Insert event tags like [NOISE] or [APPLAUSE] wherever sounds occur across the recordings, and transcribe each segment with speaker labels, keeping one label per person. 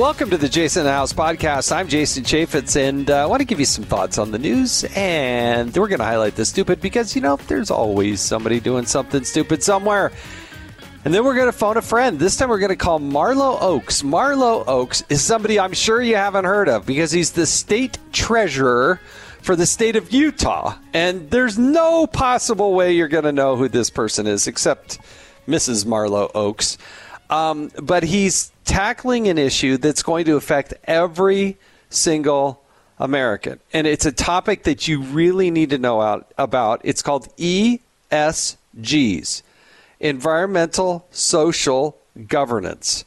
Speaker 1: Welcome to the Jason House podcast. I'm Jason Chaffetz, and uh, I want to give you some thoughts on the news. And we're going to highlight the stupid because, you know, there's always somebody doing something stupid somewhere. And then we're going to phone a friend. This time we're going to call Marlo Oaks. Marlo Oaks is somebody I'm sure you haven't heard of because he's the state treasurer for the state of Utah. And there's no possible way you're going to know who this person is except Mrs. Marlo Oaks. Um, but he's tackling an issue that's going to affect every single American. And it's a topic that you really need to know out, about. It's called ESGs Environmental Social Governance.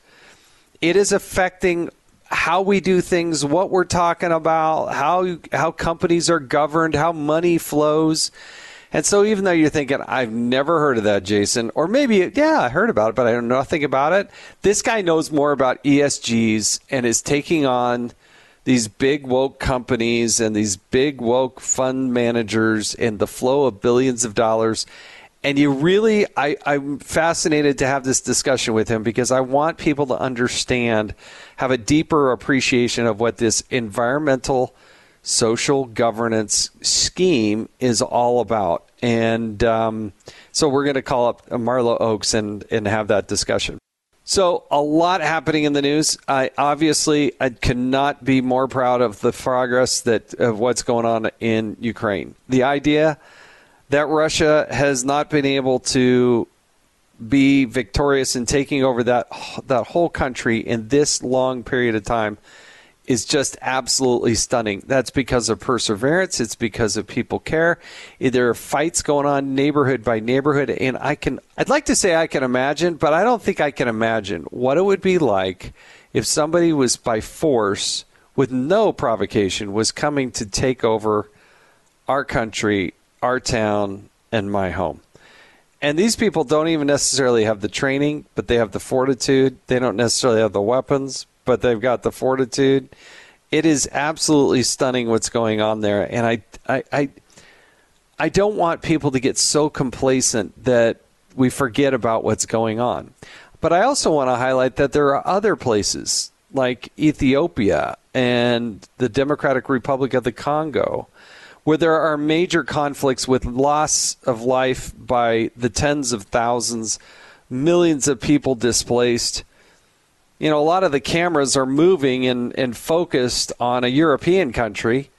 Speaker 1: It is affecting how we do things, what we're talking about, how how companies are governed, how money flows. And so, even though you're thinking, I've never heard of that, Jason, or maybe, yeah, I heard about it, but I don't know nothing about it, this guy knows more about ESGs and is taking on these big woke companies and these big woke fund managers and the flow of billions of dollars. And you really, I, I'm fascinated to have this discussion with him because I want people to understand, have a deeper appreciation of what this environmental social governance scheme is all about. And um, so we're going to call up Marlo Oaks and, and have that discussion. So a lot happening in the news. I obviously I cannot be more proud of the progress that of what's going on in Ukraine. The idea that Russia has not been able to be victorious in taking over that that whole country in this long period of time is just absolutely stunning. That's because of perseverance. It's because of people care. There are fights going on neighborhood by neighborhood, and I can. I'd like to say I can imagine, but I don't think I can imagine what it would be like if somebody was by force, with no provocation, was coming to take over our country, our town, and my home. And these people don't even necessarily have the training, but they have the fortitude. They don't necessarily have the weapons, but they've got the fortitude. It is absolutely stunning what's going on there, and I, I, I, I don't want people to get so complacent that we forget about what's going on. But I also want to highlight that there are other places like Ethiopia and the Democratic Republic of the Congo where there are major conflicts with loss of life by the tens of thousands, millions of people displaced you know, a lot of the cameras are moving and, and focused on a European country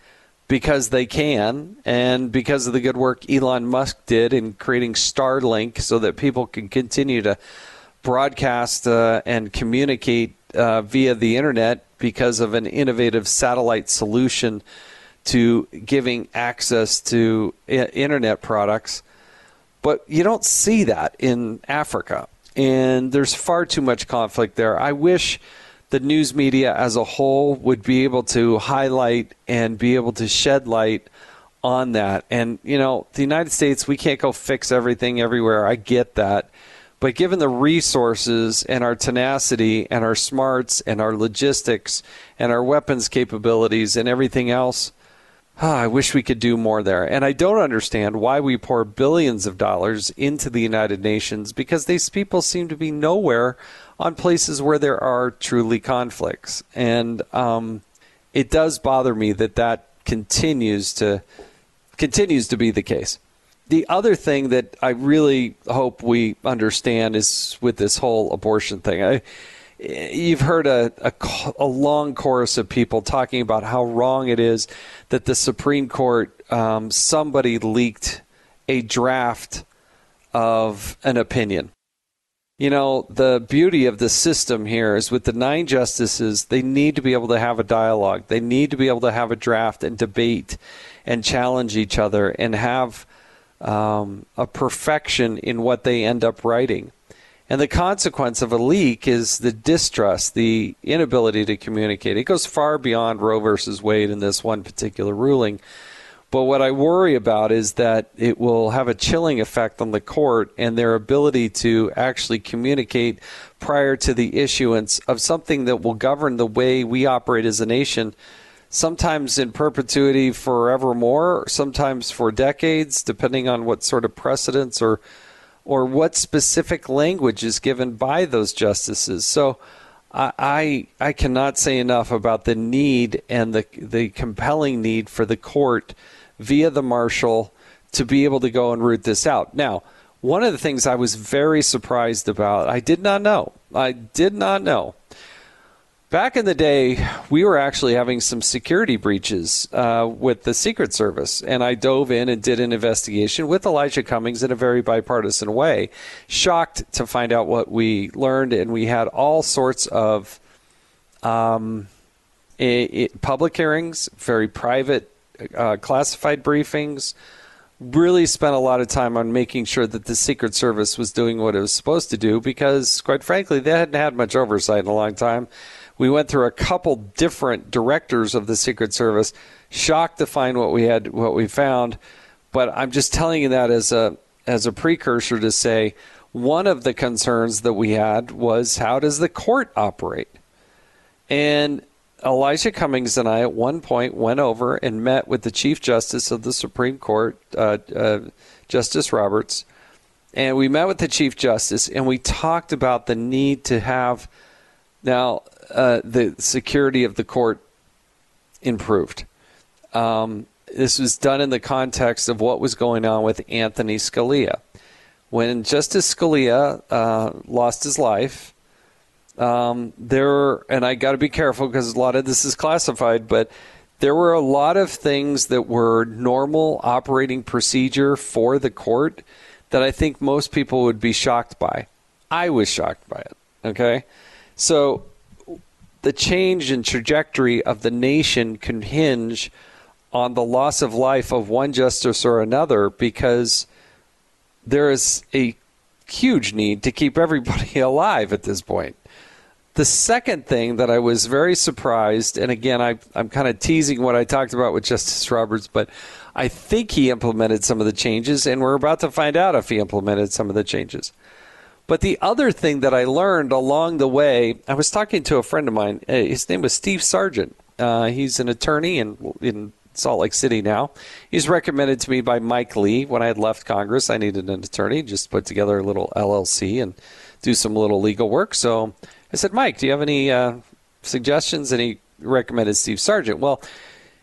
Speaker 1: because they can and because of the good work Elon Musk did in creating Starlink so that people can continue to broadcast uh, and communicate uh, via the internet because of an innovative satellite solution to giving access to I- internet products. But you don't see that in Africa and there's far too much conflict there. I wish the news media as a whole would be able to highlight and be able to shed light on that. And, you know, the United States, we can't go fix everything everywhere. I get that. But given the resources and our tenacity and our smarts and our logistics and our weapons capabilities and everything else, I wish we could do more there. And I don't understand why we pour billions of dollars into the United Nations because these people seem to be nowhere on places where there are truly conflicts. And um, it does bother me that that continues to continues to be the case. The other thing that I really hope we understand is with this whole abortion thing. I, you've heard a, a, a, long chorus of people talking about how wrong it is that the Supreme Court, um, somebody leaked a draft of an opinion. You know, the beauty of the system here is with the nine justices, they need to be able to have a dialogue. They need to be able to have a draft and debate and challenge each other and have um, a perfection in what they end up writing. And the consequence of a leak is the distrust, the inability to communicate. It goes far beyond Roe versus Wade in this one particular ruling. But what I worry about is that it will have a chilling effect on the court and their ability to actually communicate prior to the issuance of something that will govern the way we operate as a nation, sometimes in perpetuity forevermore, sometimes for decades, depending on what sort of precedents or or what specific language is given by those justices. So I I cannot say enough about the need and the the compelling need for the court via the marshal to be able to go and root this out. Now, one of the things I was very surprised about, I did not know. I did not know. Back in the day, we were actually having some security breaches uh, with the Secret Service, and I dove in and did an investigation with Elijah Cummings in a very bipartisan way. Shocked to find out what we learned, and we had all sorts of um, it, it, public hearings, very private uh, classified briefings. Really spent a lot of time on making sure that the Secret Service was doing what it was supposed to do because, quite frankly, they hadn't had much oversight in a long time. We went through a couple different directors of the Secret Service, shocked to find what we had, what we found. But I'm just telling you that as a as a precursor to say one of the concerns that we had was how does the court operate? And Elijah Cummings and I at one point went over and met with the Chief Justice of the Supreme Court, uh, uh, Justice Roberts, and we met with the Chief Justice and we talked about the need to have now uh, the security of the court improved. Um, this was done in the context of what was going on with Anthony Scalia. When Justice Scalia uh, lost his life, um, there, and I got to be careful because a lot of this is classified, but there were a lot of things that were normal operating procedure for the court that I think most people would be shocked by. I was shocked by it. Okay. So the change in trajectory of the nation can hinge on the loss of life of one justice or another because there is a huge need to keep everybody [LAUGHS] alive at this point. The second thing that I was very surprised, and again, I, I'm kind of teasing what I talked about with Justice Roberts, but I think he implemented some of the changes, and we're about to find out if he implemented some of the changes. But the other thing that I learned along the way, I was talking to a friend of mine. Uh, his name was Steve Sargent. Uh, he's an attorney in, in Salt Lake City now. He's recommended to me by Mike Lee. When I had left Congress, I needed an attorney, just put together a little LLC and do some little legal work. So I said, Mike, do you have any uh, suggestions? And he recommended Steve Sargent. Well,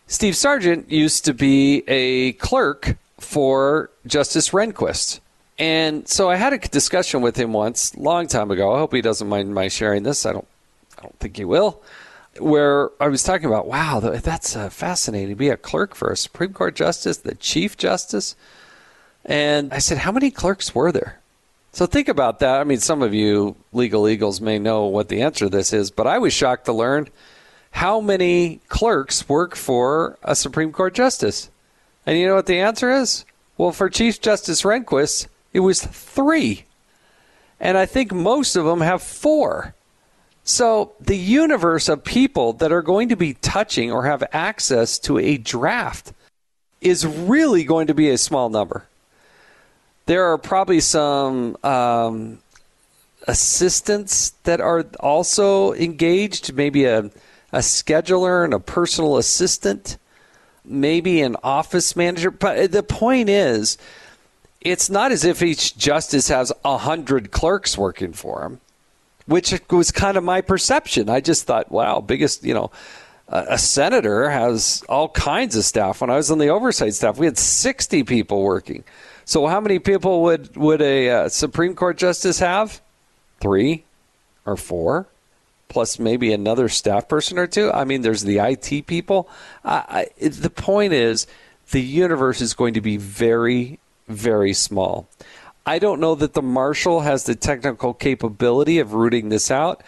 Speaker 1: Steve Sargent used to be a clerk for Justice Rehnquist. And so I had a discussion with him once, long time ago. I hope he doesn't mind my sharing this. I don't, I don't think he will. Where I was talking about, wow, that's uh, fascinating be a clerk for a Supreme Court justice, the Chief Justice. And I said, how many clerks were there? So think about that. I mean, some of you legal eagles may know what the answer to this is, but I was shocked to learn how many clerks work for a Supreme Court justice. And you know what the answer is? Well, for Chief Justice Rehnquist, it was three. And I think most of them have four. So the universe of people that are going to be touching or have access to a draft is really going to be a small number there are probably some um, assistants that are also engaged, maybe a, a scheduler and a personal assistant, maybe an office manager. But the point is, it's not as if each justice has a hundred clerks working for him, which was kind of my perception. I just thought, wow, biggest, you know, a senator has all kinds of staff. When I was on the oversight staff, we had 60 people working. So, how many people would would a uh, Supreme Court justice have? Three or four, plus maybe another staff person or two. I mean, there's the IT people. I, the point is, the universe is going to be very, very small. I don't know that the marshal has the technical capability of rooting this out.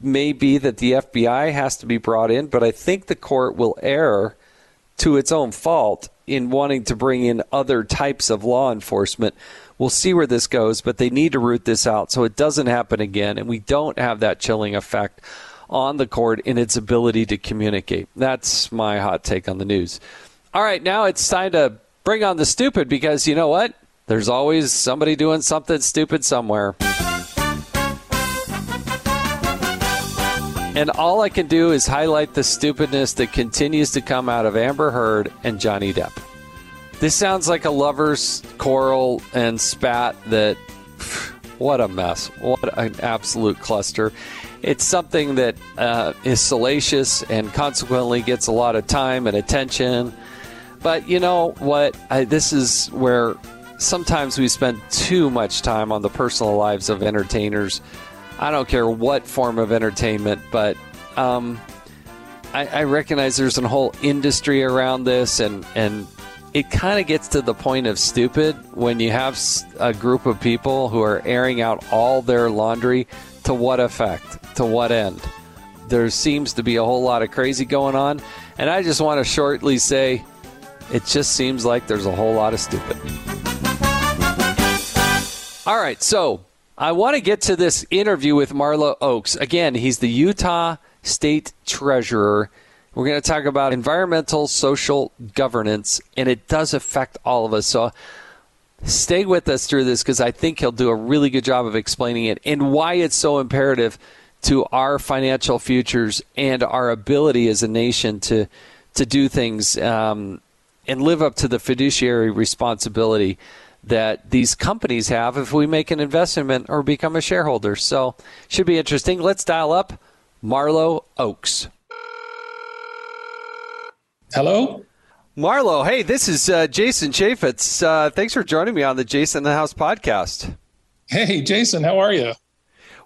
Speaker 1: Maybe that the FBI has to be brought in, but I think the court will err to its own fault in wanting to bring in other types of law enforcement. We'll see where this goes, but they need to root this out so it doesn't happen again and we don't have that chilling effect on the court in its ability to communicate. That's my hot take on the news. All right, now it's time to bring on the stupid because you know what? There's always somebody doing something stupid somewhere. And all I can do is highlight the stupidness that continues to come out of Amber Heard and Johnny Depp. This sounds like a lover's quarrel and spat that. What a mess. What an absolute cluster. It's something that uh, is salacious and consequently gets a lot of time and attention. But you know what? I, this is where sometimes we spend too much time on the personal lives of entertainers I don't care what form of entertainment, but um, I, I, recognize there's a whole industry around this, and and it kind of gets to the point of stupid when you have a group of people who are airing out all their laundry. To what effect? To what end? There seems to be a whole lot of crazy going on, and I just want to shortly say, it just seems like there's a whole lot of stupid. All right, so I want to get to this interview with Marlo Oaks. Again, he's the Utah State Treasurer. We're going to talk about environmental social governance, and it does affect all of us. So stay with us through this because I think he'll do a really good job of explaining it and why it's so imperative to our financial futures and our ability as a nation to to do things um, and live up to the fiduciary responsibility that these companies have if we make an investment or become a shareholder. So, should be interesting. Let's dial up Marlo Oaks.
Speaker 2: Hello?
Speaker 1: Marlo, hey, this is uh, Jason Chaffetz. Uh, thanks for joining me on the Jason the House podcast.
Speaker 2: Hey, Jason, how are you?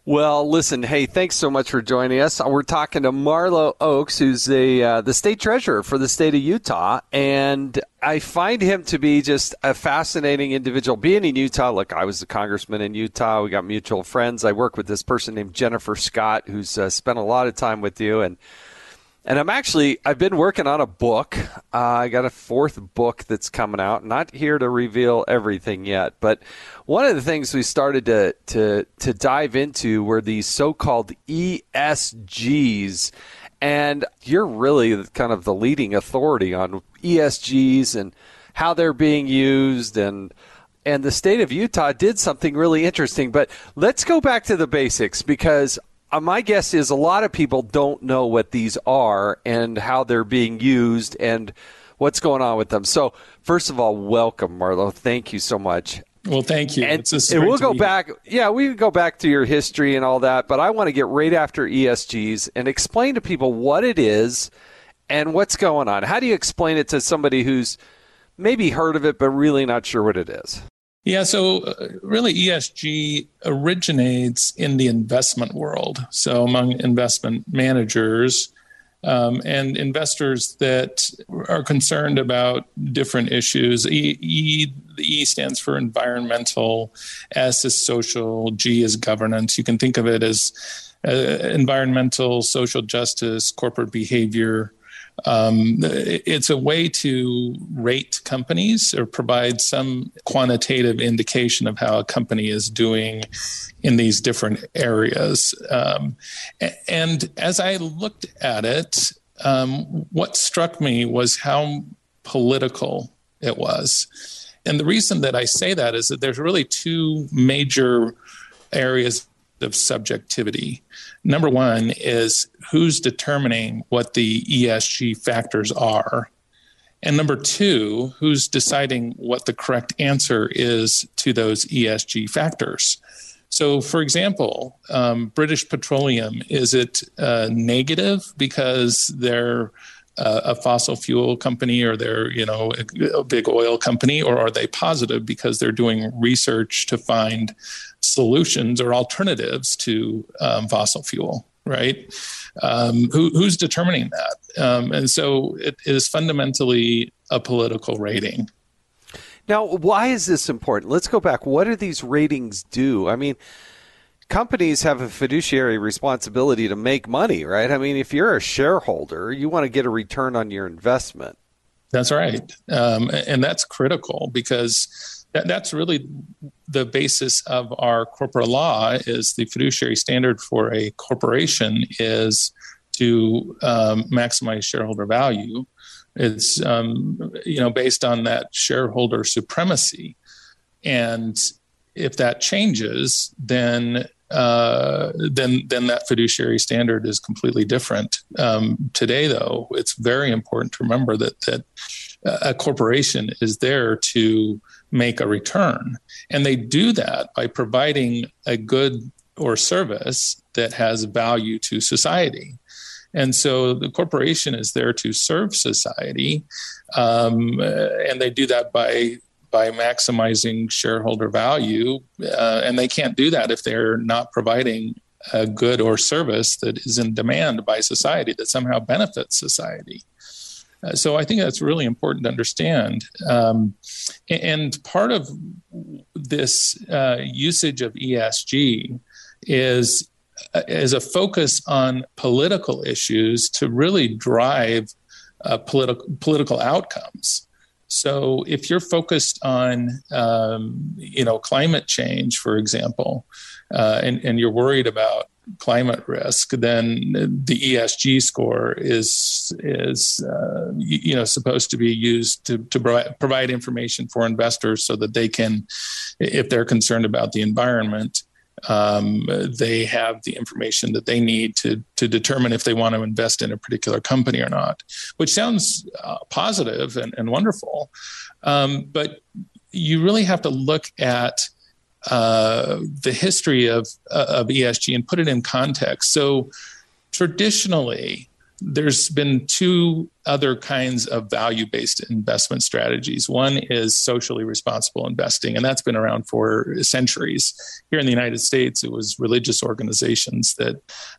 Speaker 1: Well, listen, hey, thanks so much for joining us. We're talking to Marlo Oaks, who's the uh, the state treasurer for the state of Utah, and I find him to be just a fascinating individual. Being in Utah, look, I was a congressman in Utah. We got mutual friends. I work with this person named Jennifer Scott, who's uh, spent a lot of time with you, and and I'm actually I've been working on a book. Uh, I got a fourth book that's coming out. Not here to reveal everything yet, but one of the things we started to to to dive into were these so-called ESGs, and you're really kind of the leading authority on ESGs and how they're being used and and the state of Utah did something really interesting. But let's go back to the basics because Uh, my guess is a lot of people don't know what these are and how they're being used and what's going on with them. So, first of all, welcome, Marlo. Thank you so much.
Speaker 2: Well, thank you.
Speaker 1: And, and we'll go back. Yeah, we go back to your history and all that, but I want to get right after ESGs and explain to people what it is and what's going on. How do you explain it to somebody who's maybe heard of it but really not sure what it is?
Speaker 2: Yeah, so uh, really ESG originates in the investment world. So among investment managers um, and investors that are concerned about different issues. E, e, the E stands for environmental, S is social, G is governance. You can think of it as uh, environmental, social justice, corporate behavior, um, it's a way to rate companies or provide some quantitative indication of how a company is doing in these different areas. Um, and as I looked at it, um, what struck me was how political it was. And the reason that I say that is that there's really two major areas of subjectivity. Number one is who's determining what the ESG factors are. And number two, who's deciding what the correct answer is to those ESG factors. So, for example, um, British Petroleum, is it uh, negative because they're uh, a fossil fuel company or they're you know a, a, big oil company or are they positive because they're doing research to find solutions or alternatives to um, fossil fuel right um, who, who's determining that um, and so it is fundamentally a political rating
Speaker 1: now why is this important let's go back what do these ratings do i mean companies have a fiduciary responsibility to make money, right? I mean, if you're a shareholder, you want to get a return on your investment.
Speaker 2: That's right. Um, and that's critical because that, that's really the basis of our corporate law is the fiduciary standard for a corporation is to um, maximize shareholder value It's um, you know based on that shareholder supremacy, and if that changes, then uh, then then that fiduciary standard is completely different. Um, today, though, it's very important to remember that that a corporation is there to make a return, and they do that by providing a good or service that has value to society. And so the corporation is there to serve society, um, and they do that by by maximizing shareholder value. Uh, and they can't do that if they're not providing a good or service that is in demand by society that somehow benefits society. Uh, so I think that's really important to understand. Um, and part of this uh, usage of ESG is is a focus on political issues to really drive uh, political political outcomes. So if you're focused on, um, you know, climate change, for example, uh, and, and you're worried about climate risk, then the ESG score is is uh, you know supposed to be used to to provide information for investors so that they can, if they're concerned about the environment, um, they have the information that they need to to determine if they want to invest in a particular company or not, which sounds uh, positive and, and wonderful, um, but you really have to look at uh, the history of of ESG and put it in context. So traditionally, there's been two other kinds of value based investment strategies. One is socially responsible investing, and that's been around for centuries. Here in the United States, it was religious organizations that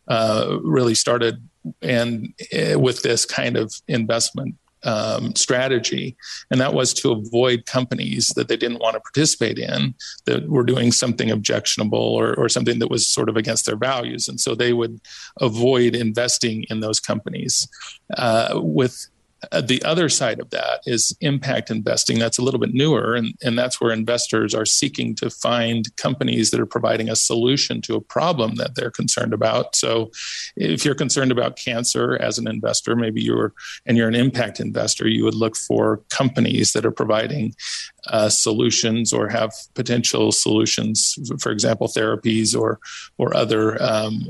Speaker 2: uh, really started and uh, with this kind of investment um, strategy, and that was to avoid companies that they didn't want to participate in that were doing something objectionable or, or something that was sort of against their values, and so they would avoid investing in those companies. Uh, with the other side of that is impact investing. That's a little bit newer, and, and that's where investors are seeking to find companies that are providing a solution to a problem that they're concerned about. So, if you're concerned about cancer as an investor, maybe you're and you're an impact investor, you would look for companies that are providing uh, solutions or have potential solutions, for example, therapies or or other um,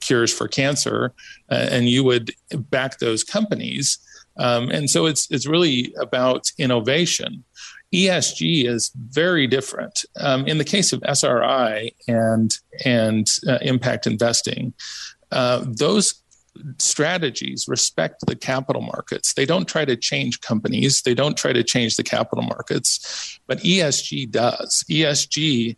Speaker 2: cures for cancer, uh, and you would back those companies um, and so it's it's really about innovation. ESG is very different. Um, in the case of SRI and and uh, impact investing, uh, those strategies respect the capital markets. They don't try to change companies. They don't try to change the capital markets. But ESG does. ESG,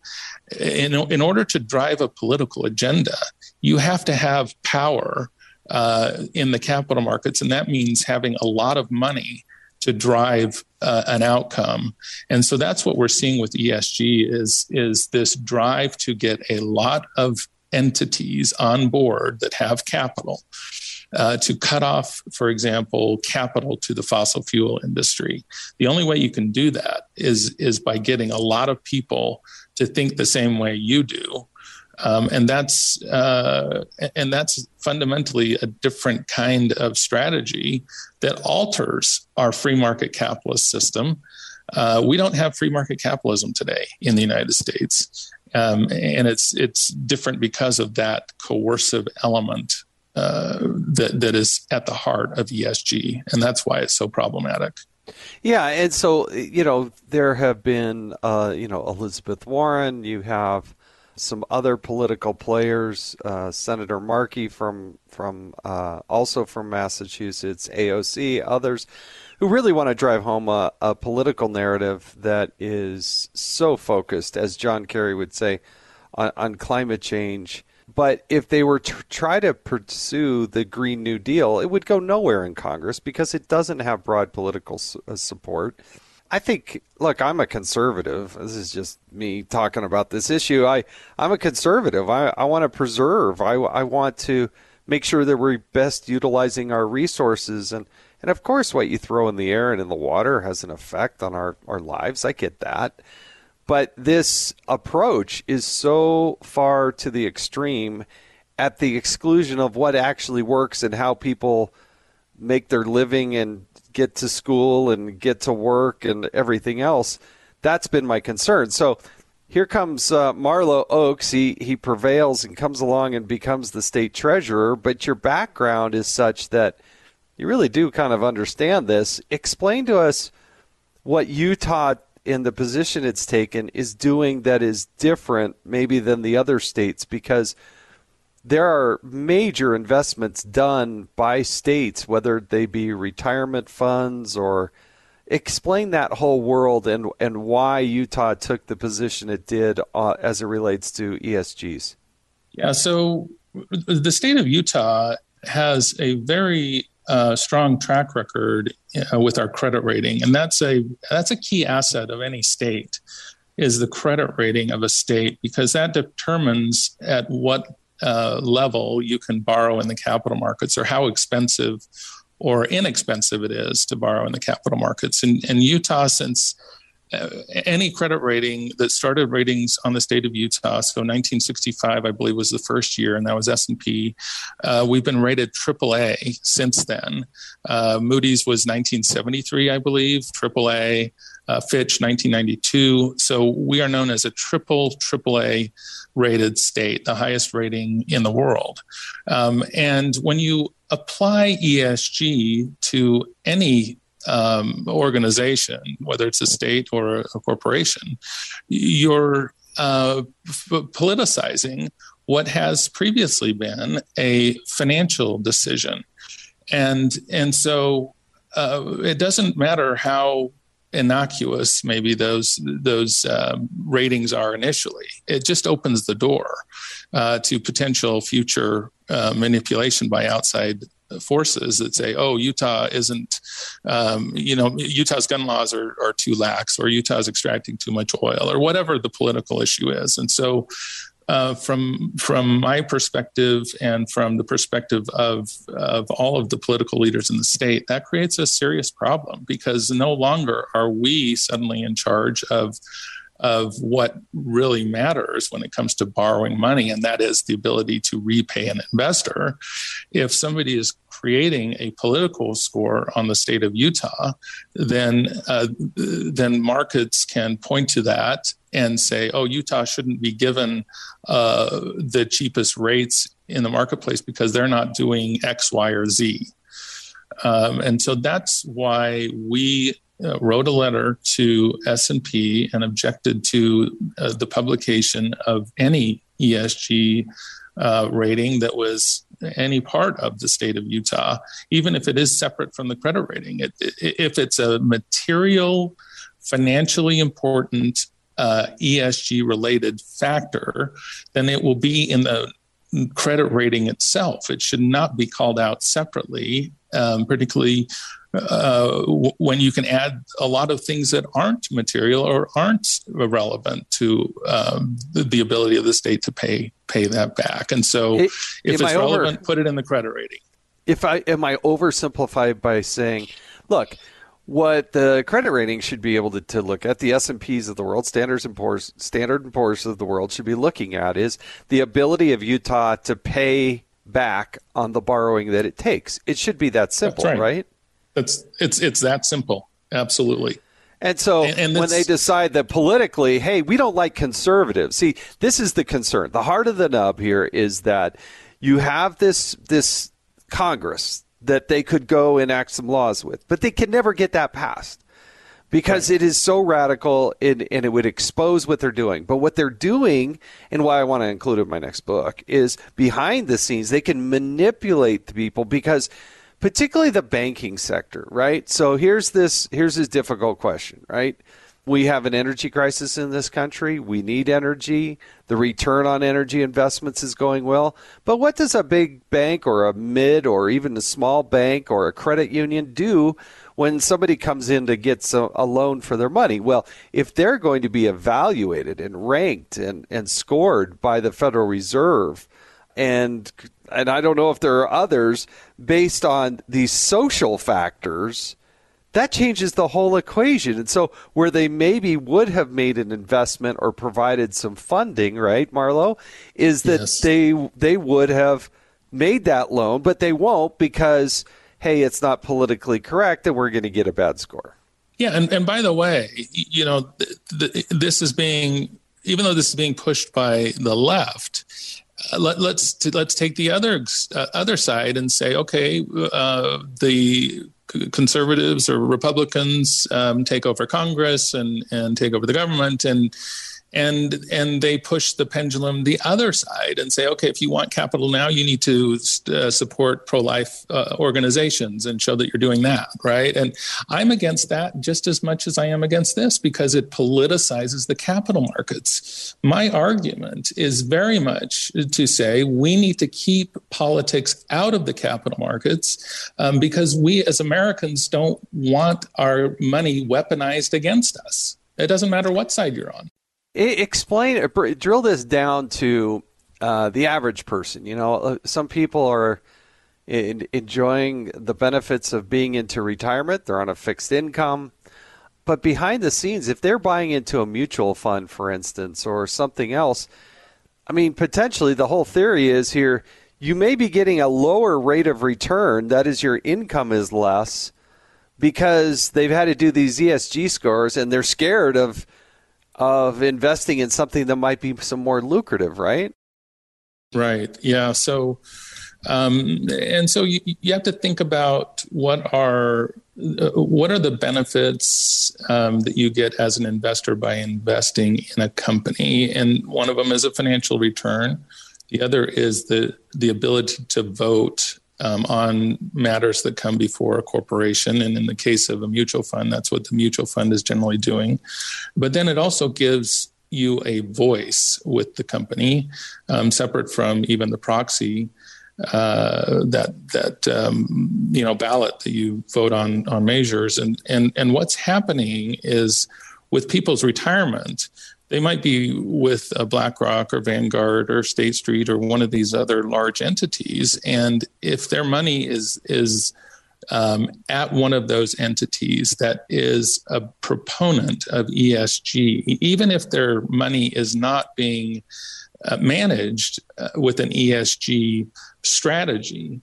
Speaker 2: in, in order to drive a political agenda, you have to have power uh, in the capital markets, and that means having a lot of money to drive uh, an outcome. And so that's what we're seeing with ESG is is this drive to get a lot of entities on board that have capital. Uh, to cut off, for example, capital to the fossil fuel industry. The only way you can do that is is by getting a lot of people to think the same way you do, um, and that's uh, and that's fundamentally a different kind of strategy that alters our free market capitalist system. Uh, we don't have free market capitalism today in the United States, um, and it's it's different because of that coercive element uh, that that is at the heart of ESG, and that's why it's so problematic.
Speaker 1: Yeah, and so you know there have been uh, you know Elizabeth Warren, you have some other political players, uh, Senator Markey from from uh, also from Massachusetts, AOC, others who really want to drive home a, a, political narrative that is so focused, as John Kerry would say, on, on climate change. But if they were to try to pursue the Green New Deal, it would go nowhere in Congress because it doesn't have broad political su- uh, support. I think, look, I'm a conservative. This is just me talking about this issue. I, I'm a conservative. I, I want to preserve. I, I want to make sure that we're best utilizing our resources. And, and of course, what you throw in the air and in the water has an effect on our, our lives. I get that. But this approach is so far to the extreme at the exclusion of what actually works and how people make their living and get to school and get to work and everything else. That's been my concern. So here comes uh, Marlo Oaks. He he prevails and comes along and becomes the state treasurer. But your background is such that you really do kind of understand this. Explain to us what Utah in the position it's taken is doing that is different maybe than the other states because there are major investments done by states, whether they be retirement funds or explain that whole world and and why Utah took the position it did uh, as it relates to ESGs.
Speaker 2: Yeah, so the state of Utah has a very uh, strong track record uh, with our credit rating, and that's a that's a key asset of any state is the credit rating of a state because that determines at what uh, level you can borrow in the capital markets or how expensive or inexpensive it is to borrow in the capital markets. In Utah, since uh, any credit rating that started ratings on the state of Utah, so 1965, I believe, was the first year, and that was S&P. Uh, we've been rated AAA since then. Uh, Moody's was 1973, I believe, AAA. Uh, Fitch 1992. So we are known as a triple AAA rated state, the highest rating in the world. Um, and when you apply ESG to any um, organization, whether it's a state or a corporation, you're uh, f- politicizing what has previously been a financial decision, and and so uh, it doesn't matter how innocuous maybe those those um, ratings are initially. It just opens the door uh, to potential future uh, manipulation by outside forces that say, "Oh, Utah isn't, um, you know, Utah's gun laws are, are too lax, or Utah's extracting too much oil, or whatever the political issue is." And so, uh, from from my perspective and from the perspective of of all of the political leaders in the state, that creates a serious problem because no longer are we suddenly in charge of of what really matters when it comes to borrowing money, and that is the ability to repay an investor. If somebody is creating a political score on the state of Utah, then uh, then markets can point to that and say, "Oh, Utah shouldn't be given uh, the cheapest rates in the marketplace because they're not doing X, Y, or Z." Um, and so that's why we uh, wrote a letter to S&P and objected to uh, the publication of any ESG uh, rating that was any part of the state of Utah, even if it is separate from the credit rating. It, it, if it's a material, financially important uh, ESG related factor, then it will be in the credit rating itself. It should not be called out separately, um, particularly uh, when you can add a lot of things that aren't material or aren't relevant to um, the, the, ability of the state to pay pay that back. And so, it, if it's I relevant, over, put it in the credit rating.
Speaker 1: If I am I oversimplified by saying, look, what the credit rating should be able to, to look at the s&ps of the world standards and poor's standard and poor's of the world should be looking at is the ability of utah to pay back on the borrowing that it takes it should be that simple right. right
Speaker 2: it's it's it's that simple. Absolutely.
Speaker 1: And so and, and when they decide that politically, hey, we don't like conservatives. See, this is the concern. The heart of the nub here is that you have this this Congress that they could go enact some laws with, but they can never get that passed because right. it is so radical and, and, it would expose what they're doing. But what they're doing, and why I want to include it in my next book, is behind the scenes, they can manipulate the people because – particularly the banking sector, right? So here's this here's this difficult question, right? We have an energy crisis in this country. We need energy. The return on energy investments is going well. But what does a big bank or a mid or even a small bank or a credit union do when somebody comes in to get a loan for their money? Well, if they're going to be evaluated and ranked and, and scored by the Federal Reserve and and I don't know if there are others based on these social factors, that changes the whole equation. And so, where they maybe would have made an investment or provided some funding, right, Marlo, is that yes. they they would have made that loan, but they won't because hey, it's not politically correct and we're going to get a bad score.
Speaker 2: Yeah, and, and by the way, you know, th- th- this is being even though this is being pushed by the left, let, us let's, let's take the other uh, other side and say, okay, uh, the conservatives or Republicans um, take over Congress and and take over the government and and and they push the pendulum the other side and say okay if you want capital now you need to uh, support pro-life uh, organizations and show that you're doing that right? And i'm against that just as much as i am against this because it politicizes the capital markets. My argument is very much to say we need to keep politics out of the capital markets um, because we as americans don't want our money weaponized against us. It doesn't matter what side you're on
Speaker 1: Explain, drill this down to uh, the average person. You know, uh, some people are in, enjoying the benefits of being into retirement. They're on a fixed income. But behind the scenes, if they're buying into a mutual fund, for instance, or something else, I mean, potentially the whole theory is here you may be getting a lower rate of return. That is, your income is less because they've had to do these ESG scores and they're scared of of investing in something that might be some more lucrative, right?
Speaker 2: Right. Yeah. So, um, and so you, you have to think about what are uh, what are the benefits um, that you get as an investor by investing in a company, and one of them is a financial return. The other is the the ability to vote um, on matters that come before a corporation. And in the case of a mutual fund, that's what the mutual fund is generally doing. But then it also gives you a voice with the company, um, separate from even the proxy. Uh, that that um, you know ballot that you vote on on measures and and and what's happening is with people's retirement they might be with a BlackRock or Vanguard or State Street or one of these other large entities, and if their money is is um, at one of those entities that is a proponent of ESG, even if their money is not being uh, managed uh, with an ESG strategy,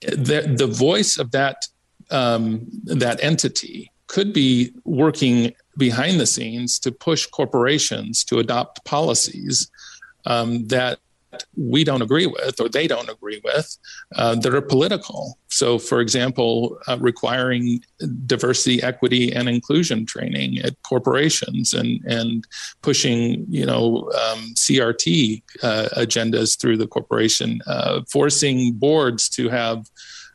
Speaker 2: the, the voice of that um, that entity could be working behind the scenes to push corporations to adopt policies um, that we don't agree with or they don't agree with uh, that are political. So, for example, uh, requiring diversity, equity, and inclusion training at corporations and and pushing you know um, CRT uh, agendas through the corporation, uh, forcing boards to have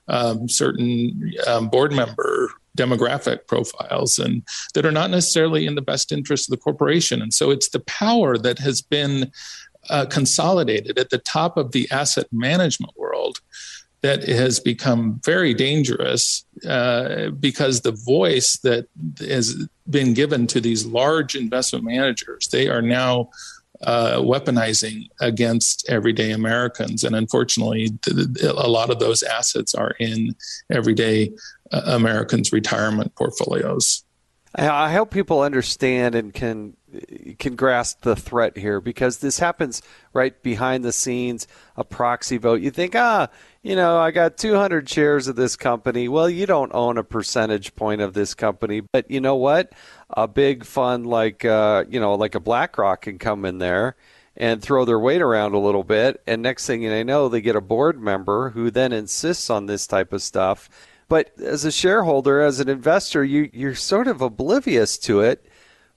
Speaker 2: um, certain um, board member demographic profiles and that are not necessarily in the best interest of the corporation. And so it's the power that has been uh, consolidated at the top of the asset management world that has become very dangerous uh, because the voice that has been given to these large investment managers, they are now uh, weaponizing against everyday Americans. And unfortunately, a lot of those assets are in everyday uh, Americans' retirement portfolios.
Speaker 1: I hope people understand and can can grasp the threat here because this happens right behind the scenes. A proxy vote. You think, ah, you know, I got 200 shares of this company. Well, you don't own a percentage point of this company, but you know what? A big fund like uh, you know, like a BlackRock can come in there and throw their weight around a little bit, and next thing you know, they get a board member who then insists on this type of stuff but as a shareholder, as an investor, you, you're sort of oblivious to it,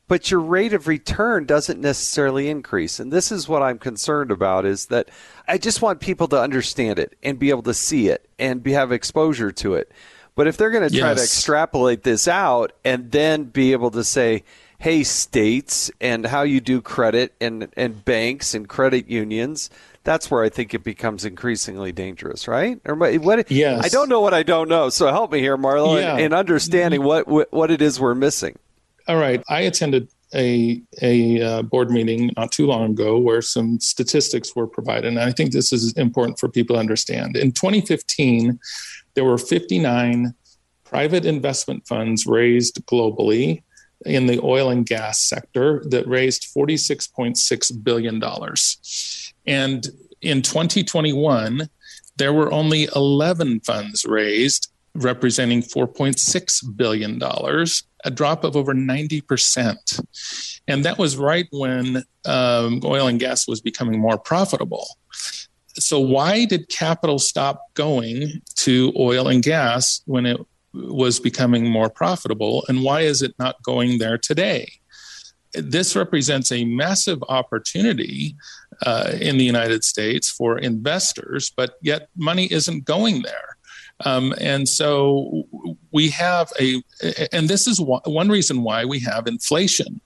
Speaker 1: but your rate of return doesn't necessarily increase. And this is what I'm concerned about is that I just want people to understand it and be able to see it and be, have exposure to it. But if they're going to try yes. to extrapolate this out and then be able to say, hey, states and how you do credit and, and banks and credit unions – that's where I think it becomes increasingly dangerous, right? Or what?
Speaker 2: Yes.
Speaker 1: I don't know what I don't know, so help me here, Marlo, yeah. in, in understanding mm-hmm. what, what it is we're missing.
Speaker 2: All right, I attended a a uh, board meeting not too long ago where some statistics were provided, and I think this is important for people to understand. In 2015, there were 59 private investment funds raised globally in the oil and gas sector that raised 46.6 billion dollars. And in 2021, there were only 11 funds raised representing $4.6 billion, a drop of over 90%. And that was right when um, oil and gas was becoming more profitable. So, why did capital stop going to oil and gas when it was becoming more profitable? And why is it not going there today? This represents a massive opportunity uh, in the United States for investors, but yet money isn't going there. Um, and so we have a, and this is one reason why we have inflation.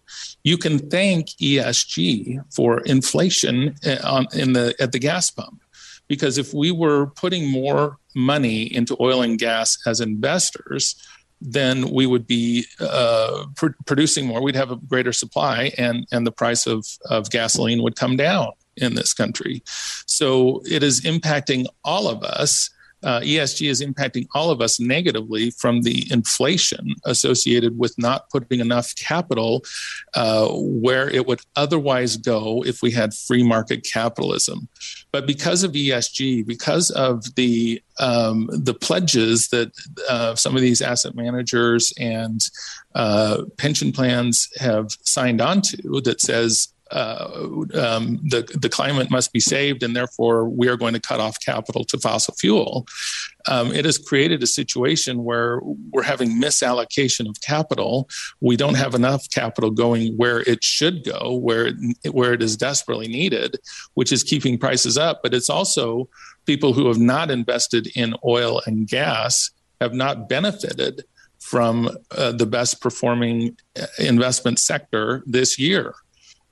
Speaker 2: You can thank ESG for inflation uh, on, in the at the gas pump, because if we were putting more money into oil and gas as investors, then we would be uh, pr- producing more. We'd have a greater supply, and and the price of of gasoline would come down in this country. So it is impacting all of us. Uh, ESG is impacting all of us negatively from the inflation associated with not putting enough capital uh, where it would otherwise go if we had free market capitalism. But because of ESG, because of the um, the pledges that uh, some of these asset managers and uh, pension plans have signed on to, that says um, the the climate must be saved, and therefore we are going to cut off capital to fossil fuel. Um, it has created a situation where we're having misallocation of capital. We don't have enough capital going where it should go, where it, where it is desperately needed, which is keeping prices up. But it's also people who have not invested in oil and gas have not benefited from uh, the best performing uh, investment sector this year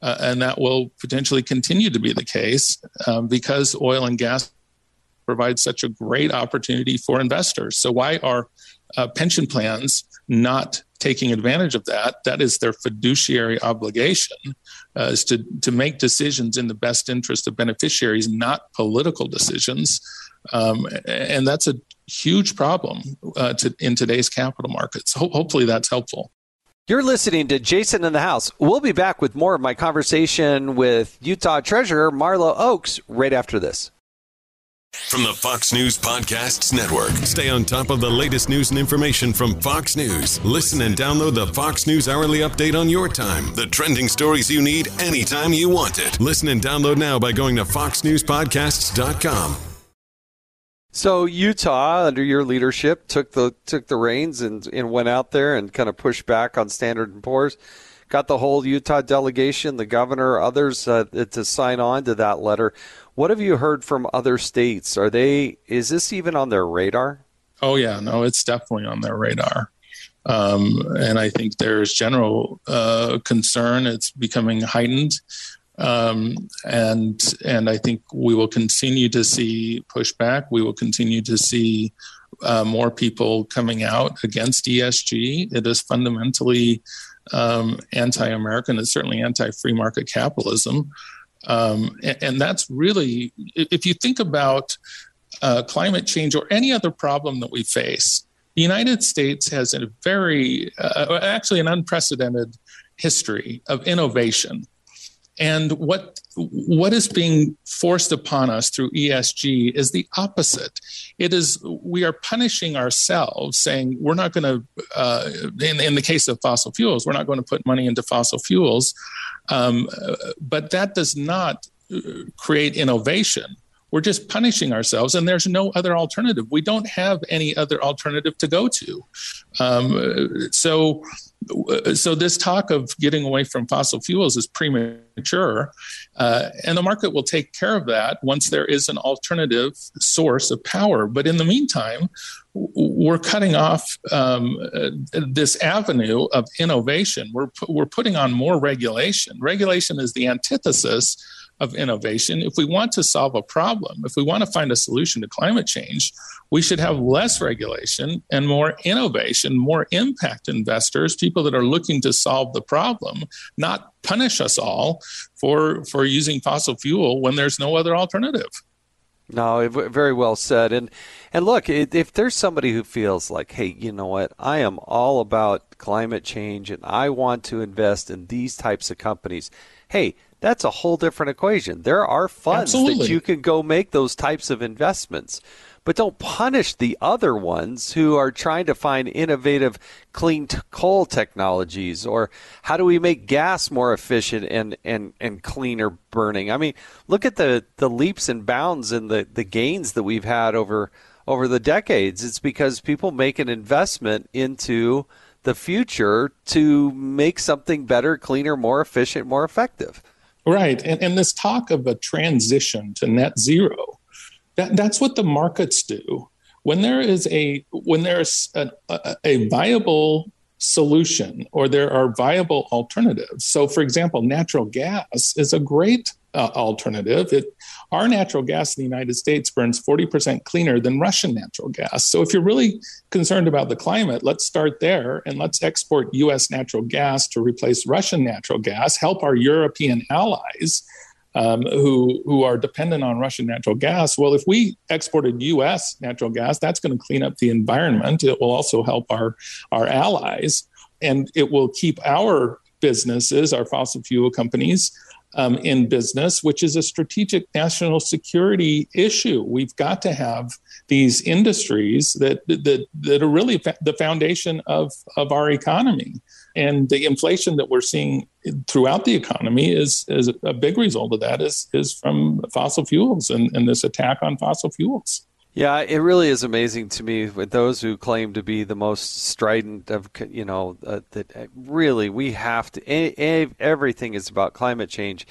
Speaker 2: uh, and that will potentially continue to be the case um, because oil and gas provide such a great opportunity for investors. So why are uh, pension plans not taking advantage of that? That is their fiduciary obligation, uh, is to to make decisions in the best interest of beneficiaries, not political decisions. Um, and that's a huge problem uh, to, in today's capital markets. Ho- hopefully, that's helpful.
Speaker 1: You're listening to Jason in the House. We'll be back with more of my conversation with Utah Treasurer Marlo Oaks right after this.
Speaker 3: From the Fox News Podcasts Network. Stay on top of the latest news and information from Fox News. Listen and download the Fox News Hourly Update on your time. The trending stories you need anytime you want it. Listen and download now by going to foxnewspodcasts.com.
Speaker 1: So Utah, under your leadership, took the took the reins and, and went out there and kind of pushed back on Standard and Poor's. Got the whole Utah delegation, the governor, others uh, to sign on to that letter. What have you heard from other states? Are they? Is this even on their radar?
Speaker 2: Oh yeah, no, it's definitely on their radar. Um, and I think there's general uh, concern. It's becoming heightened. Um, and and I think we will continue to see pushback. We will continue to see uh, more people coming out against ESG. It is fundamentally um, anti-American. It's certainly anti-free market capitalism, um, and, and, that's really if you think about uh, climate change or any other problem that we face. The United States has a very, uh, actually, an unprecedented history of innovation and what what is being forced upon us through ESG is the opposite. It is we are punishing ourselves, saying we're not going to. Uh, in, in the case of fossil fuels, we're not going to put money into fossil fuels, um, but that does not uh, create innovation. We're just punishing ourselves, and there's no other alternative. We don't have any other alternative to go to. Um, so so this talk of getting away from fossil fuels is premature uh, and the market will take care of that once there is an alternative source of power but in the meantime we're cutting off um, this avenue of innovation we're, we're putting on more regulation regulation is the antithesis of innovation. If we want to solve a problem, if we want to find a solution to climate change, we should have less regulation and more innovation, more impact investors, people that are looking to solve the problem, not punish us all for for using fossil fuel when there's no other alternative.
Speaker 1: No, very well said. And and look, if there's somebody who feels like, hey, you know what, I am all about climate change and I want to invest in these types of companies. Hey, that's a whole different equation. There are funds
Speaker 2: Absolutely.
Speaker 1: that you can go make those types of investments. but don't punish the other ones who are trying to find innovative clean t- coal technologies or how do we make gas more efficient and, and, and cleaner burning. I mean, look at the, the leaps and bounds and the, the gains that we've had over over the decades. It's because people make an investment into the future to make something better, cleaner, more efficient, more effective.
Speaker 2: Right. And, and this talk of a transition to net zero, that, that's what the markets do. When there is a when there's a, a, a viable solution or there are viable alternatives. So, for example, natural gas is a great uh, alternative. It, our natural gas in the United States burns 40% cleaner than Russian natural gas. So, if you're really concerned about the climate, let's start there and let's export US natural gas to replace Russian natural gas, help our European allies. Um, who who are dependent on Russian natural gas. Well, if we exported U.S. natural gas, that's going to clean up the environment. It will also help our our allies, and it will keep our businesses, our fossil fuel companies, um, in business, which is a strategic national security issue. We've got to have these industries that that, that are really fa- the foundation of, of our economy. And the inflation that we're seeing throughout the economy is, is a big result of that is, is from fossil fuels and, and this attack on fossil fuels.
Speaker 1: Yeah, it really is amazing to me with those who claim to be the most strident of, you know, uh, that uh, really we have to, everything is about climate change.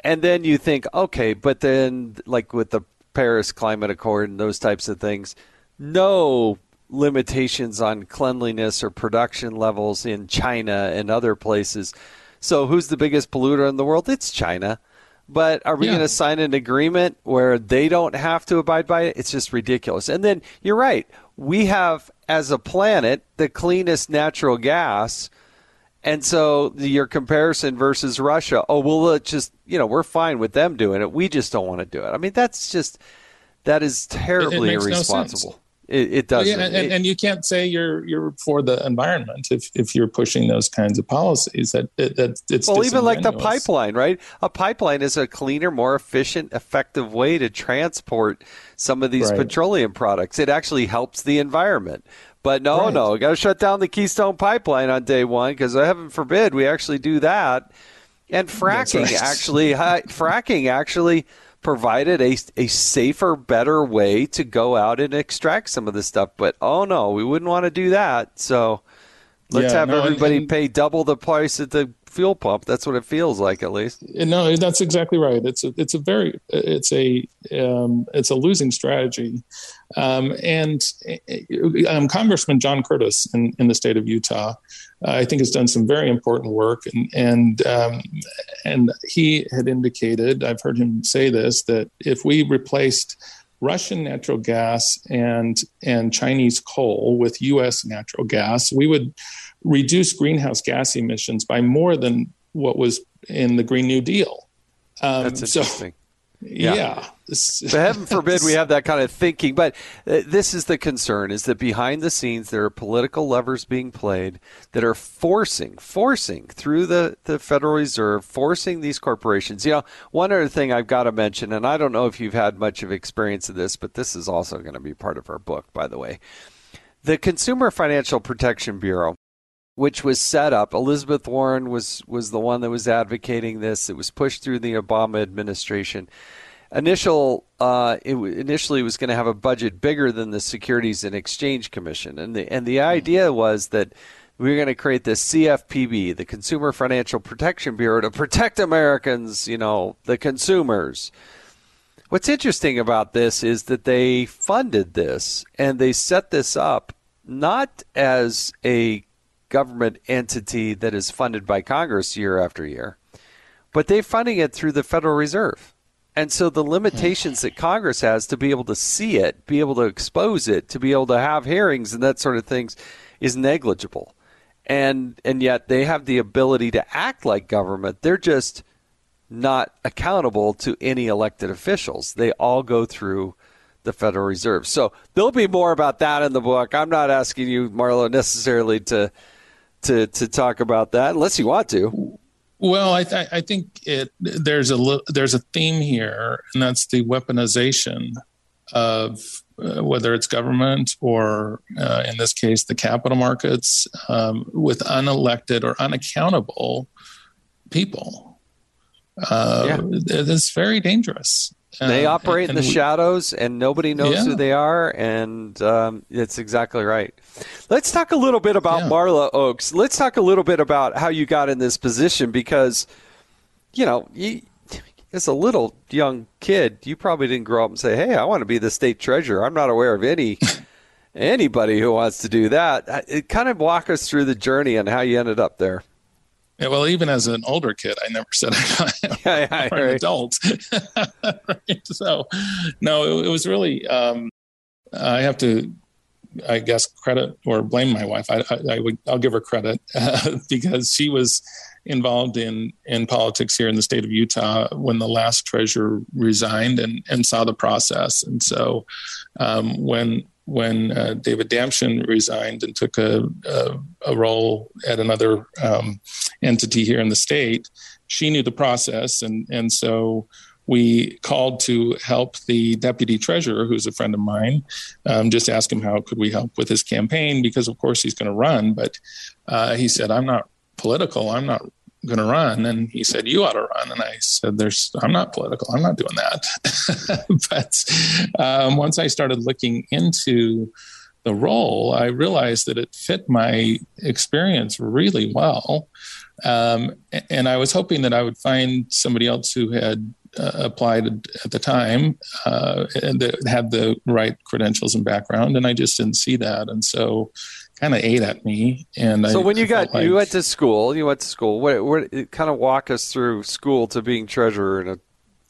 Speaker 1: And then you think, okay, but then like with the Paris Climate Accord and those types of things, no limitations on cleanliness or production levels in China and other places. So who's the biggest polluter in the world? It's China. But are we yeah. going to sign an agreement where they don't have to abide by it? It's just ridiculous. And then you're right. We have, as a planet, the cleanest natural gas. And so your comparison versus Russia, oh, well, just, you know, we're fine with them doing it. We just don't want to do it. I mean, that's just, that is terribly it, it irresponsible. No it, it does.
Speaker 2: Yeah, and, it, and, you can't say you're you're for the environment if, if you're pushing those kinds of policies. That, that it's
Speaker 1: well, even like the pipeline, right? A pipeline is a cleaner, more efficient, effective way to transport some of these right. petroleum products. It actually helps the environment. But no, right. no, got to shut down the Keystone Pipeline on day one because uh, heaven forbid we actually do that. And fracking right. actually, fracking actually provided a, a safer, better way to go out and extract some of this stuff. But oh no, we wouldn't want to do that. So let's yeah, have no, everybody and, pay double the price at the fuel pump. That's what it feels like, at least.
Speaker 2: No, that's exactly right. It's a, it's a very, it's a, um, it's a losing strategy. Um, and um, Congressman John Curtis in, in the state of Utah, uh, I think has done some very important work, and and um, and he had indicated, I've heard him say this, that if we replaced Russian natural gas and and Chinese coal with U.S. natural gas, we would reduce greenhouse gas emissions by more than what was in the Green New Deal.
Speaker 1: Um, That's interesting.
Speaker 2: So, [LAUGHS] yeah. yeah.
Speaker 1: But heaven [LAUGHS] forbid we have that kind of thinking. But uh, this is the concern: is that behind the scenes there are political levers being played that are forcing, forcing through the the Federal Reserve, forcing these corporations. You know, one other thing I've got to mention, and I don't know if you've had much of experience of this, but this is also going to be part of our book, by the way. The Consumer Financial Protection Bureau which was set up. Elizabeth Warren was was the one that was advocating this. It was pushed through the Obama administration. Initial uh, it initially was going to have a budget bigger than the Securities and Exchange Commission, and the and the idea was that we were going to create the CFPB, the Consumer Financial Protection Bureau, to protect Americans, you know, the consumers. What's interesting about this is that they funded this and they set this up not as a government entity that is funded by Congress year after year, but they're funding it through the Federal Reserve. And so the limitations that Congress has to be able to see it, be able to expose it, to be able to have hearings and that sort of things is negligible. And and yet they have the ability to act like government. They're just not accountable to any elected officials. They all go through the Federal Reserve. So there'll be more about that in the book. I'm not asking you, Marlo, necessarily to to to talk about that, unless you want to.
Speaker 2: Well, I, th- I think it there's a there's a theme here, and that's the weaponization of uh, whether it's government or, uh, in this case, the capital markets, um, with unelected or unaccountable people. Uh, yeah. It's very dangerous.
Speaker 1: They um, operate in the we, shadows, and nobody knows yeah. who they are, and um, it's exactly right. Let's talk a little bit about yeah. Marlo Oaks. Let's talk a little bit about how you got in this position because, you know, you, as a little young kid, you probably didn't grow up and say, "Hey, I want to be the state treasurer." I'm not aware of any [LAUGHS] anybody who wants to do that. It kind of walk us through the journey and how you ended up there.
Speaker 2: Yeah, well, even as an older kid, I never said I [LAUGHS] yeah, yeah, [LAUGHS] an adult. [LAUGHS] right? So, no, it, it was really. Um, I have to, I guess, credit or blame my wife. I, I, I would, I'll give her credit uh, because she was involved in in politics here in the state of Utah when the last treasurer resigned and and saw the process. And so, um, when when uh, David Damschen resigned and took a, a, a role at another um, entity here in the state, she knew the process, and and so we called to help the deputy treasurer, who's a friend of mine, um, just ask him how could we help with his campaign because of course he's going to run, but uh, he said I'm not political. I'm not going to run. And he said you ought to run. And i said there's i'm not political. I'm not doing that. [LAUGHS] But um, once i started looking into the role i realized that it fit my experience really well. Um, and i was hoping that i would find somebody else who had uh, applied at the time uh, and that had the right credentials and background. And i just didn't see that. And so kind of ate at me. And
Speaker 1: so
Speaker 2: I,
Speaker 1: when you got like, you went to school, you went to school. What, what kind of walk us through school to being treasurer in a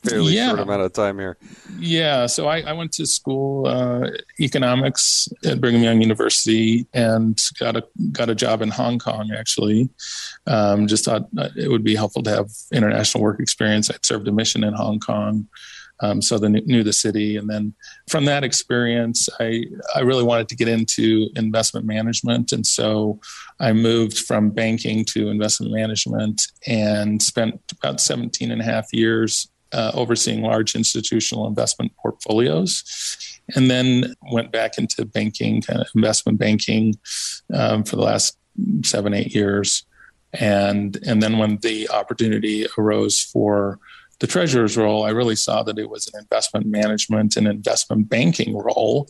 Speaker 1: fairly yeah. short amount of time here?
Speaker 2: Yeah, so I, I went to school uh, economics at Brigham Young University and got a got a job in Hong Kong. Actually, um, just thought uh, it would be helpful to have international work experience. I'd served a mission in Hong Kong um, so the knew the city, and then from that experience, I I really wanted to get into investment management, and so I moved from banking to investment management and spent about 17 and a half years uh, overseeing large institutional investment portfolios. And then went back into banking, kind of investment banking, um, for the last seven, eight years. And and then when the opportunity arose for the treasurer's role, I really saw that it was an investment management and investment banking role.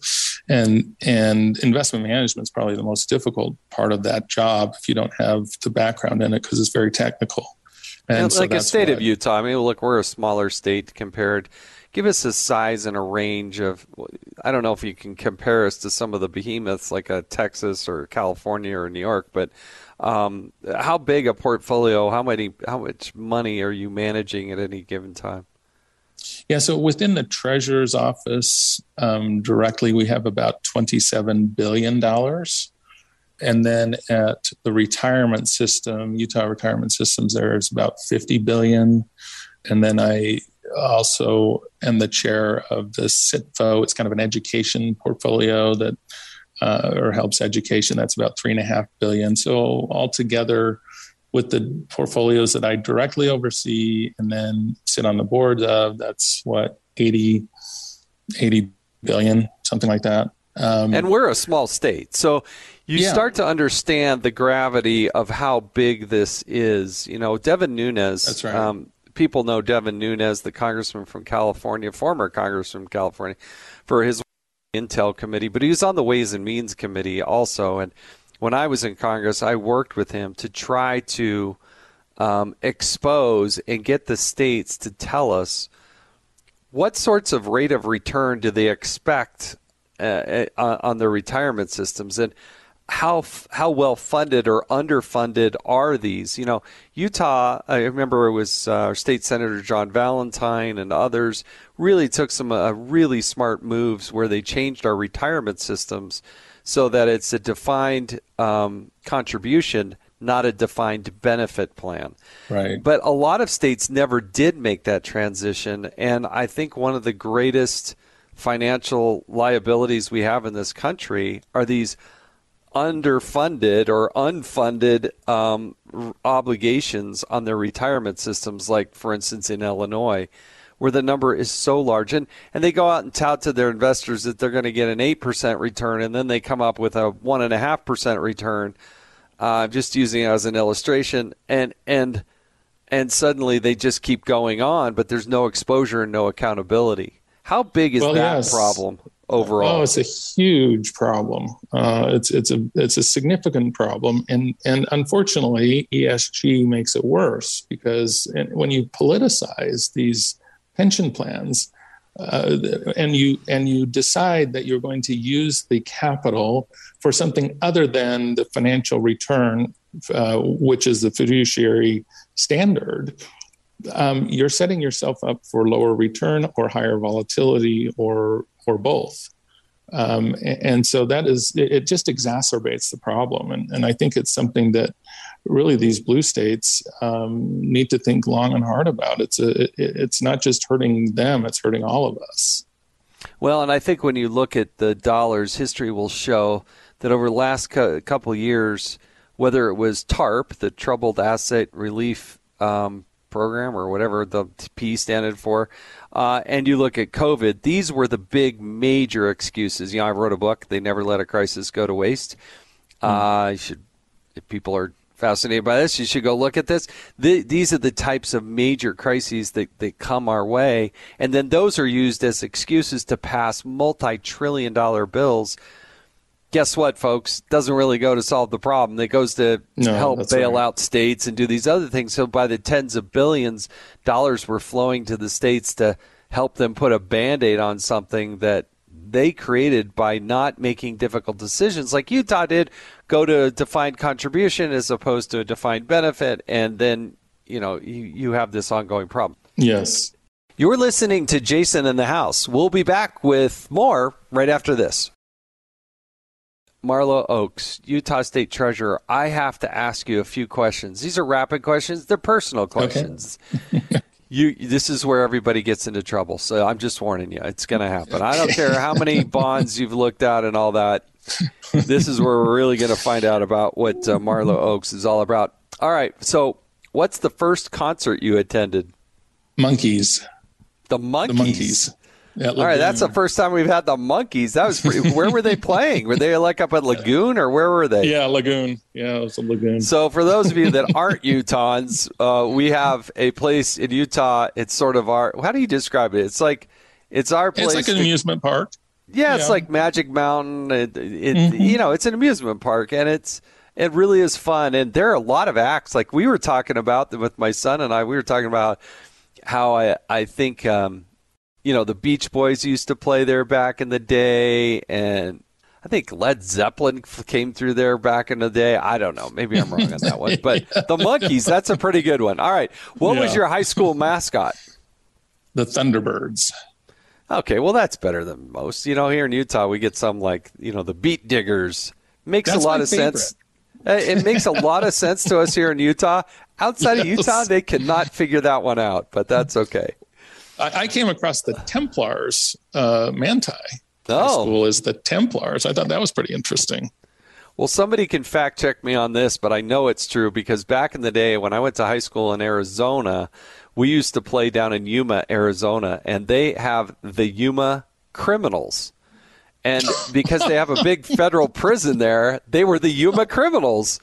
Speaker 2: And, and investment management is probably the most difficult part of that job if you don't have the background in it because it's very technical.
Speaker 1: And, like a state of Utah, I mean, look, we're a smaller state compared. Give us a size and a range of. I don't know if you can compare us to some of the behemoths like a Texas or California or New York, but um, how big a portfolio? How many? How much money are you managing at any given time?
Speaker 2: Yeah, so within the treasurer's office um, directly, we have about twenty-seven billion dollars, and then at the retirement system, Utah Retirement Systems, there is about fifty billion, and then I also am the chair of the SITFO. It's kind of an education portfolio that uh, or helps education. That's about three and a half billion. So altogether, with the portfolios that I directly oversee and then sit on the board of, that's what 80, 80 billion, something like that.
Speaker 1: Um, and we're a small state, so you yeah. start to understand the gravity of how big this is. You know, Devin Nunes.
Speaker 2: That's right. Um,
Speaker 1: people know Devin Nunes, the congressman from California, former congressman from California, for his Intel committee, but he was on the Ways and Means committee also. And when I was in Congress, I worked with him to try to um, expose and get the states to tell us what sorts of rate of return do they expect uh, uh on their retirement systems and how how well funded or underfunded are these? You know, Utah. I remember it was uh, State Senator John Valentine and others really took some uh, really smart moves where they changed our retirement systems so that it's a defined um, contribution, not a defined benefit plan.
Speaker 2: Right.
Speaker 1: But a lot of states never did make that transition, and I think one of the greatest financial liabilities we have in this country are these underfunded or unfunded um, obligations on their retirement systems, like, for instance, in Illinois, where the number is so large. And, and they go out and tout to their investors that they're going to get an 8% return, and then they come up with a 1.5% return. Uh, just using it as an illustration. And, and, and suddenly they just keep going on, but there's no exposure and no accountability. How big is
Speaker 2: well,
Speaker 1: that
Speaker 2: yes.
Speaker 1: problem overall?
Speaker 2: Oh, it's a huge problem. Uh, it's it's a it's a significant problem, and and unfortunately, ESG makes it worse because when you politicize these pension plans, uh, and you and you decide that you're going to use the capital for something other than the financial return, uh, which is the fiduciary standard, um, you're setting yourself up for lower return or higher volatility or or both. Um, and, so that is it, just exacerbates the problem. And, and i think it's something that really these blue states um, need to think long and hard about. It's a it, it's not just hurting them it's hurting all of us.
Speaker 1: Well and i think when you look at the dollars history will show that over the last couple years whether it was tarp the troubled asset relief um, program or whatever the P standard for, uh, and you look at COVID, these were the big major excuses. You know, I wrote a book, They Never Let a Crisis Go to Waste. Mm. Uh, should, if people are fascinated by this, you should go look at this. The, these are the types of major crises that, that come our way, and then those are used as excuses to pass multi trillion dollar bills guess what, folks? Doesn't really go to solve the problem. It goes to no, help bail right. out states and do these other things. So by the tens of billions dollars were flowing to the states to help them put a band-aid on something that they created by not making difficult decisions like Utah did, go to a defined contribution as opposed to a defined benefit, and then you know you, you have this ongoing problem.
Speaker 2: Yes.
Speaker 1: You're listening to Jason in the House. We'll be back with more right after this. Marlo Oaks, Utah State Treasurer, I have to ask you a few questions. These are rapid questions, they're personal questions. Okay. [LAUGHS] you this is where everybody gets into trouble. So I'm just warning you, it's going to happen. I don't care how many [LAUGHS] bonds you've looked at and all that. This is where we're really going to find out about what uh, Marlo Oaks is all about. All right. So, what's the first concert you attended?
Speaker 2: Monkees.
Speaker 1: The Monkees. The Monkees.
Speaker 2: All
Speaker 1: right, that's the first time we've had the Monkees. That was pretty, where were they [LAUGHS] playing? Were they like up at Lagoon or where were they?
Speaker 2: Yeah, Lagoon. Yeah, it was a Lagoon.
Speaker 1: So for those of you that aren't [LAUGHS] Utahns, uh, we have a place in Utah. It's sort of our. How do you describe it? It's like it's our place.
Speaker 2: It's like an amusement park.
Speaker 1: Yeah, it's yeah. like Magic Mountain. It, it mm-hmm. you know, it's an amusement park, and it's it really is fun. And there are a lot of acts. Like we were talking about with my son and I. We were talking about how I I think. Um, you know, the Beach Boys used to play there back in the day, and I think Led Zeppelin came through there back in the day. I don't know. Maybe I'm wrong on that one. But [LAUGHS] yeah. the Monkees, that's a pretty good one. All right. What yeah. was your high school mascot?
Speaker 2: The Thunderbirds.
Speaker 1: Okay, well that's better than most. You know, here in Utah we get some like, you know, the Beet Diggers. Makes
Speaker 2: that's
Speaker 1: a lot of
Speaker 2: favorite.
Speaker 1: sense. It makes a lot of sense to us here in Utah. Outside [LAUGHS] yes. of Utah, they cannot figure that one out, but that's okay.
Speaker 2: I, I came across the Templars uh, Manti.
Speaker 1: Oh.
Speaker 2: School is the Templars. I thought that was pretty interesting.
Speaker 1: Well, somebody can fact check me on this, but I know it's true because back in the day when I went to high school in Arizona, we used to play down in Yuma, Arizona, and they have the Yuma Criminals. And because they have a big [LAUGHS] federal prison there, they were the Yuma criminals.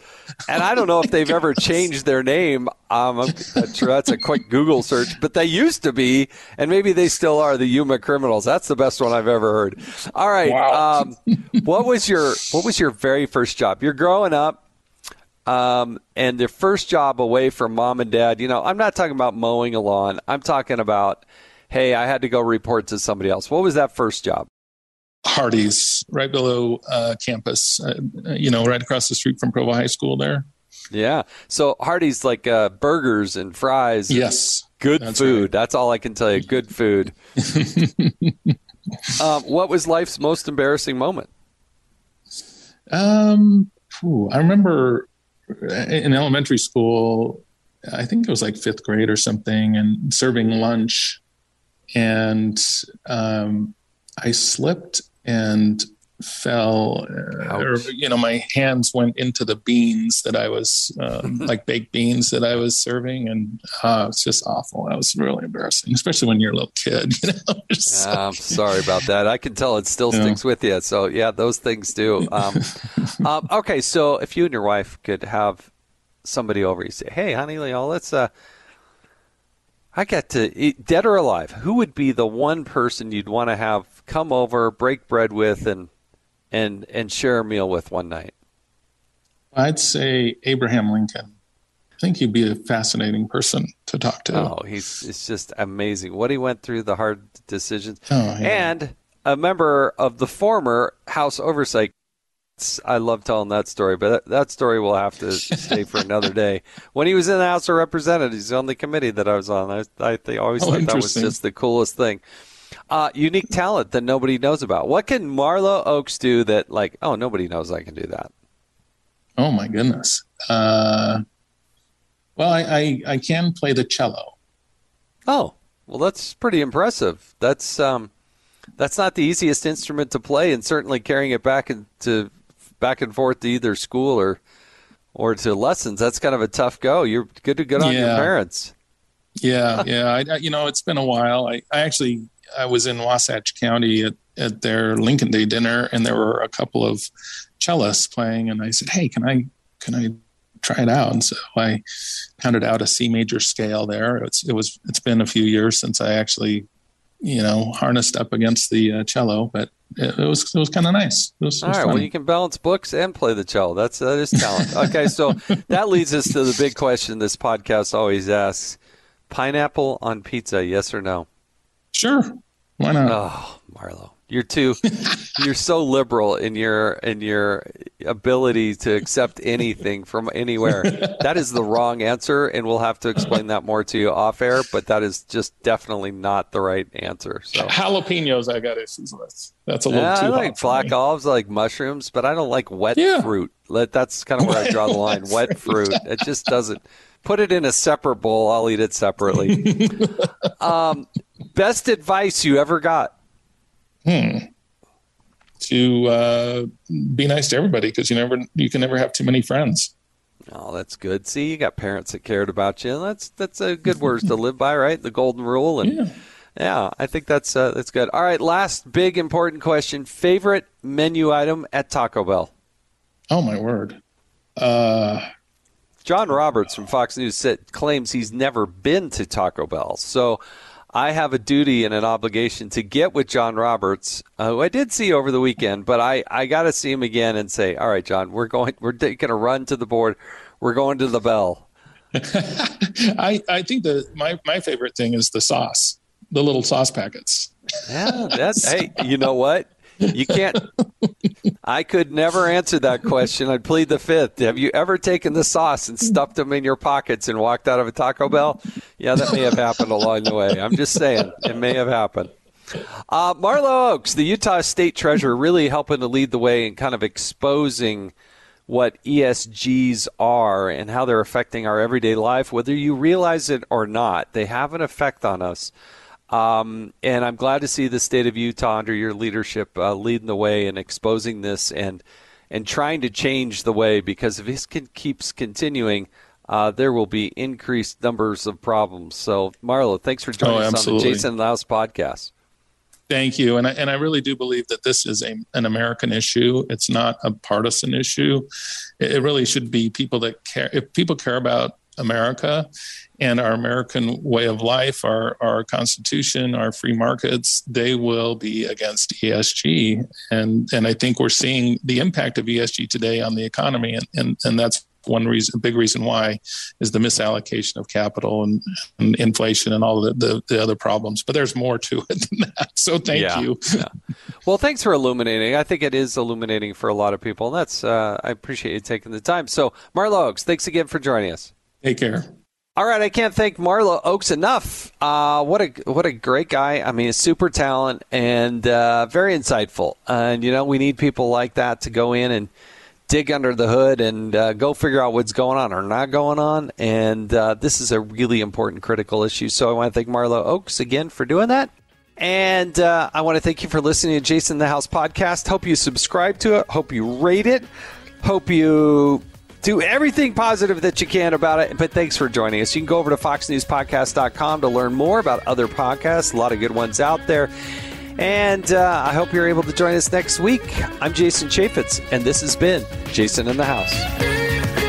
Speaker 1: And I don't know if [LAUGHS] they've ever changed their name. Um, I'm sure that's a quick Google search, but they used to be, and maybe they still are the Yuma criminals. That's the best one I've ever heard. All right. Wow. Um, what was your What was your very first job? You're growing up. Um, and their first job away from mom and dad, you know, I'm not talking about mowing a lawn. I'm talking about, hey, I had to go report to somebody else. What was that first job?
Speaker 2: Hardee's right below uh, campus, uh, you know, right across the street from Provo High School there.
Speaker 1: Yeah. So Hardee's like uh, burgers and fries.
Speaker 2: Yes.
Speaker 1: Good that's food. Right. That's all I can tell you. Good food. [LAUGHS] um, what was life's most embarrassing moment?
Speaker 2: Um, I remember in elementary school, I think it was like fifth grade or something, and serving lunch. And um, I slipped and fell, uh, or you know, my hands went into the beans that I was um, [LAUGHS] like baked beans that I was serving, and uh, it's just awful. That was really embarrassing, especially when you're a little kid. [LAUGHS] You know, [LAUGHS]
Speaker 1: so, I'm sorry about that. I can tell it still yeah. sticks with you. So yeah, those things do. Um, um, okay, so if you and your wife could have somebody over, you say, "Hey, honey, know, let's." Uh, I got to eat, dead or alive. Who would be the one person you'd want to have come over, break bread with, and and and share a meal with one night?
Speaker 2: I'd say Abraham Lincoln. I think he'd be a fascinating person to talk to.
Speaker 1: Oh, he's it's just amazing what he went through, the hard decisions, oh, yeah. and a member of the former House Oversight. I love telling that story, but that story will have to stay for another day. [LAUGHS] When he was in the House of Representatives on the committee that I was on, I, I, I always oh, thought that was just the coolest thing uh, unique talent that nobody knows about. What can Marlo Oaks do that, like, oh, nobody knows I can do that?
Speaker 2: Oh my goodness. Uh, well, I, I, I can play the cello.
Speaker 1: Oh, well, that's pretty impressive. That's um, that's not the easiest instrument to play, and certainly carrying it back into back and forth to either school or or to lessons. That's kind of a tough go. You're good to get on yeah. your parents.
Speaker 2: Yeah, [LAUGHS] yeah. I, you know, it's been a while. I, I actually I was in Wasatch County at, at their Lincoln Day dinner, and there were a couple of cellists playing, and I said, "Hey, can I can I try it out?" And so I pounded out a C major scale there. It's it was it's been a few years since I actually you know harnessed up against the uh, cello, but it, it, was it was kind of nice. It was,
Speaker 1: All right, well you can balance books and play the cello. That's that is talent. okay, so that leads us to the big question this podcast always asks: pineapple on pizza, yes or no?
Speaker 2: Sure. Why not?
Speaker 1: Oh, Marlo. You're too you're so liberal in your in your ability to accept anything from anywhere. That is the wrong answer and we'll have to explain that more to you off air, but that is just definitely not the right answer. So
Speaker 2: jalapenos I got issues with. That's a little yeah, too I
Speaker 1: like black olives, I like mushrooms, but I don't like wet yeah. fruit. That's kind of where I draw the line. [LAUGHS] wet fruit. It just doesn't put it in a separate bowl. I'll eat it separately. [LAUGHS] um, best advice you ever got?
Speaker 2: Hmm. To uh, be nice to everybody because you never you can never have too many friends.
Speaker 1: Oh, that's good. See, you got parents that cared about you. That's that's a good words to live by, right? The golden rule, and yeah, yeah I think that's uh, that's good. All right, last big important question: favorite menu item at Taco Bell?
Speaker 2: Oh my word! Uh,
Speaker 1: John Roberts from Fox News said, claims he's never been to Taco Bell. So I have a duty and an obligation to get with John Roberts, uh, who I did see over the weekend, but I, I got to see him again and say, all right, John, we're going, we're taking a run to the board. We're going to the bell. [LAUGHS]
Speaker 2: I, I think the my, my favorite thing is the sauce, the little sauce packets.
Speaker 1: Yeah, [LAUGHS] that's hey, you know what? You can't. [LAUGHS] I could never answer that question. I'd plead the fifth. Have you ever taken the sauce and stuffed them in your pockets and walked out of a Taco Bell? Yeah, that may have happened along the way. I'm just saying, it may have happened. Uh, Marlo Oaks, the Utah State Treasurer, really helping to lead the way in kind of exposing what ESGs are and how they're affecting our everyday life, whether you realize it or not. They have an effect on us. Um, and I'm glad to see the state of Utah under your leadership uh, leading the way and exposing this and and trying to change the way because if this can, keeps continuing, uh, there will be increased numbers of problems. So, Marlo, thanks for joining oh, us on the Jason Laus podcast.
Speaker 2: Thank you, and I, and I really do believe that this is a, an American issue. It's not a partisan issue. It, it really should be people that care. If people care about America and our American way of life, our, our constitution, our free markets, they will be against ESG. And, and I think we're seeing the impact of ESG today on the economy. And, and, and that's one reason, a big reason why, is the misallocation of capital and, and inflation and all the, the, the, other problems. But there's more to it than that. So thank
Speaker 1: yeah,
Speaker 2: you.
Speaker 1: yeah. Well, thanks for illuminating. I think it is illuminating for a lot of people. And that's uh, I appreciate you taking the time. So, Marlo Oaks, thanks again for joining us.
Speaker 2: Take care.
Speaker 1: All right, I can't thank Marlo Oaks enough. Uh, what a what a great guy. I mean, a super talent and uh, very insightful. And you know, we need people like that to go in and dig under the hood and uh, go figure out what's going on or not going on. And uh, this is a really important, critical issue. So I want to thank Marlo Oaks again for doing that. And uh, I want to thank you for listening to Jason the House podcast. Hope you subscribe to it. Hope you rate it. Hope you do everything positive that you can about it. But thanks for joining us. You can go over to foxnewspodcast.com to learn more about other podcasts. A lot of good ones out there. And uh, I hope you're able to join us next week. I'm Jason Chaffetz, and this has been Jason in the House.